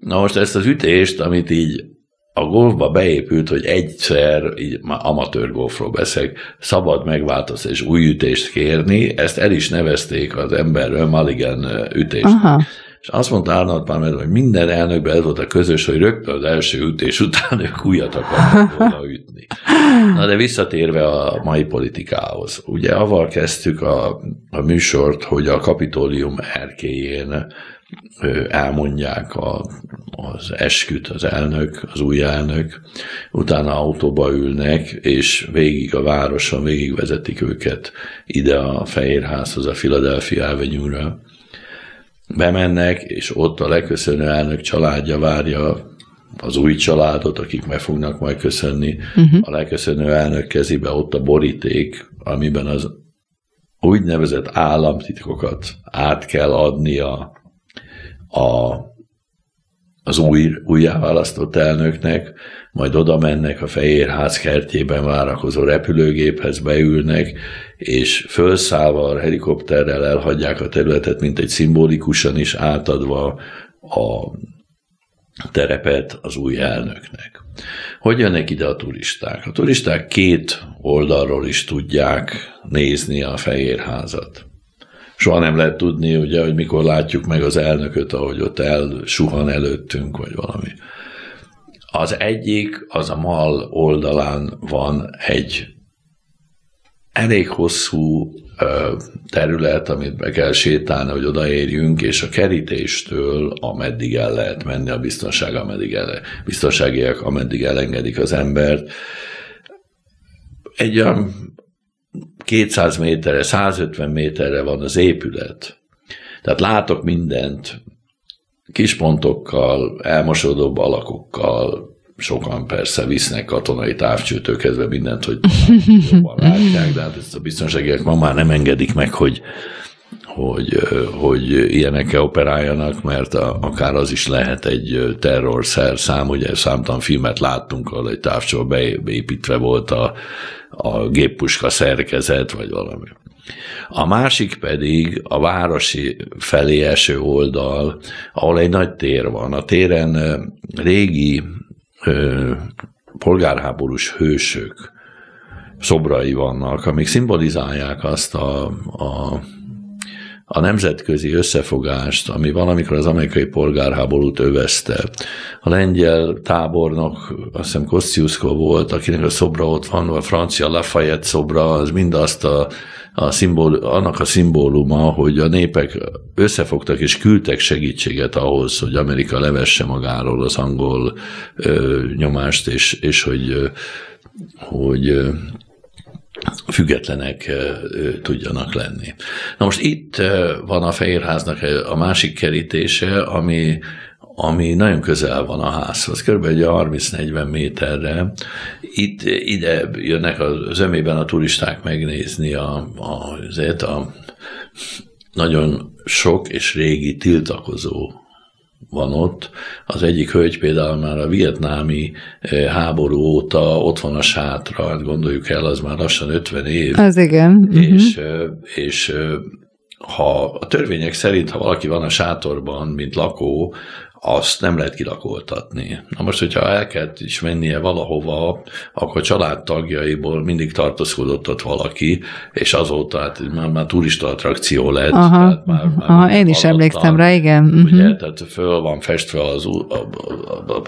Na most ezt az ütést, amit így a golfba beépült, hogy egyszer, így már amatőr golfról beszélek, szabad megváltozni és új ütést kérni, ezt el is nevezték az emberről Maligen ütést. Aha. És azt mondta Arnold Palmer, hogy minden elnökben ez volt a közös, hogy rögtön az első ütés után ők újat akartak volna ütni. Na de visszatérve a mai politikához. Ugye avval kezdtük a, a műsort, hogy a kapitólium erkéjén elmondják a, az esküt az elnök, az új elnök, utána autóba ülnek, és végig a városon végig vezetik őket ide a Fehérházhoz, a Philadelphia avenue Bemennek, és ott a leköszönő elnök családja várja az új családot, akik meg fognak majd köszönni. Uh-huh. A leköszönő elnök kezébe ott a boríték, amiben az úgynevezett államtitkokat át kell adnia a, az új, újjáválasztott elnöknek, majd oda mennek a Fehérház kertjében várakozó repülőgéphez, beülnek, és felszállva a helikopterrel elhagyják a területet, mint egy szimbolikusan is átadva a terepet az új elnöknek. Hogy jönnek ide a turisták? A turisták két oldalról is tudják nézni a Fehérházat soha nem lehet tudni, ugye, hogy mikor látjuk meg az elnököt, ahogy ott elsuhan előttünk, vagy valami. Az egyik, az a mal oldalán van egy elég hosszú terület, amit be kell sétálni, hogy odaérjünk, és a kerítéstől, ameddig el lehet menni a biztonság, ameddig el, biztonságiak, ameddig elengedik az embert, egy olyan 200 méterre, 150 méterre van az épület. Tehát látok mindent, kispontokkal, elmosódó alakokkal, sokan persze visznek katonai távcsőtől mindent, hogy jobban látják, de hát ezt a biztonságiak ma már nem engedik meg, hogy, hogy, hogy ilyenekkel operáljanak, mert a, akár az is lehet egy terrorszerszám, ugye számtalan filmet láttunk, ahol egy távcső beépítve volt a a géppuska szerkezet, vagy valami. A másik pedig a városi felé eső oldal, ahol egy nagy tér van. A téren régi ö, polgárháborús hősök szobrai vannak, amik szimbolizálják azt a, a a nemzetközi összefogást, ami valamikor az amerikai polgárháborút övezte. A lengyel tábornok, azt hiszem Kosciuszko volt, akinek a szobra ott van, a francia Lafayette szobra, az mindazt a, a szimbol, annak a szimbóluma, hogy a népek összefogtak és küldtek segítséget ahhoz, hogy Amerika levesse magáról az angol ö, nyomást, és, és hogy, hogy függetlenek tudjanak lenni. Na most itt van a Fehérháznak a másik kerítése, ami, ami nagyon közel van a házhoz, kb. egy 30-40 méterre. Itt ide jönnek az ömében a turisták megnézni a, a, azért a nagyon sok és régi tiltakozó van ott. Az egyik hölgy például már a vietnámi eh, háború óta ott van a sátra, hát gondoljuk el, az már lassan 50 év. Az igen. És, uh-huh. és eh, ha a törvények szerint, ha valaki van a sátorban, mint lakó, azt nem lehet kilakoltatni. Na most, hogyha el kell is mennie valahova, akkor családtagjaiból mindig tartózkodott ott valaki, és azóta hát már, már turista attrakció lett. Aha, tehát már, már aha én is emlékszem rá, igen. Ugye, uh-huh. tehát föl van festve az,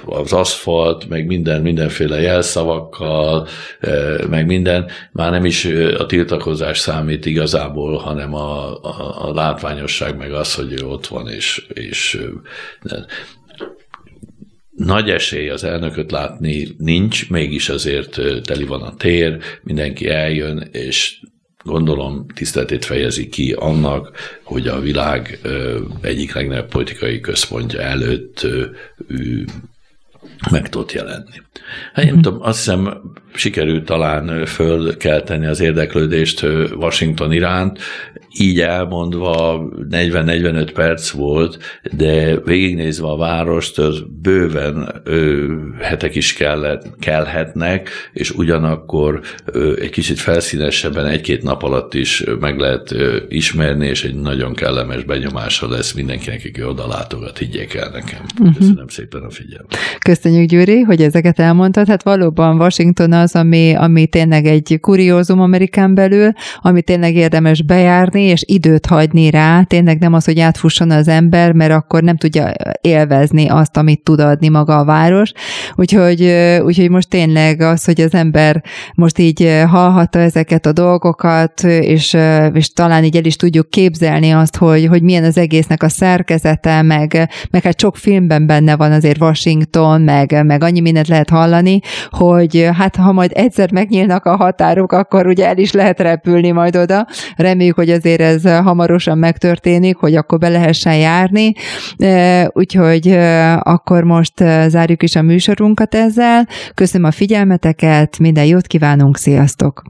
az aszfalt, meg minden, mindenféle jelszavakkal, meg minden, már nem is a tiltakozás számít igazából, hanem a, a, a látványosság, meg az, hogy ő ott van, és, és nagy esély az elnököt látni nincs, mégis azért teli van a tér, mindenki eljön, és gondolom tiszteletét fejezi ki annak, hogy a világ egyik legnagyobb politikai központja előtt meg tudott jelenni. Hát én mhm. tudom, azt hiszem sikerült talán fölkelteni az érdeklődést Washington iránt, így elmondva 40-45 perc volt, de végignézve a várost, az bőven ö, hetek is kellett, kellhetnek, és ugyanakkor ö, egy kicsit felszínesebben egy-két nap alatt is meg lehet ö, ismerni, és egy nagyon kellemes benyomása lesz mindenkinek, aki oda látogat, higgyék el nekem. Uh-huh. Köszönöm szépen a figyelmet. Köszönjük, Gyuri, hogy ezeket elmondtad. Hát valóban Washington az, ami, ami tényleg egy kuriózum Amerikán belül, ami tényleg érdemes bejárni, és időt hagyni rá, tényleg nem az, hogy átfusson az ember, mert akkor nem tudja élvezni azt, amit tud adni maga a város. Úgyhogy, úgyhogy most tényleg az, hogy az ember most így hallhatta ezeket a dolgokat, és, és talán így el is tudjuk képzelni azt, hogy, hogy milyen az egésznek a szerkezete, meg, meg hát sok filmben benne van azért Washington, meg, meg annyi mindent lehet hallani, hogy hát ha majd egyszer megnyílnak a határok, akkor ugye el is lehet repülni majd oda. Reméljük, hogy azért ez hamarosan megtörténik, hogy akkor be lehessen járni. Úgyhogy akkor most zárjuk is a műsorunkat ezzel. Köszönöm a figyelmeteket, minden jót kívánunk, sziasztok!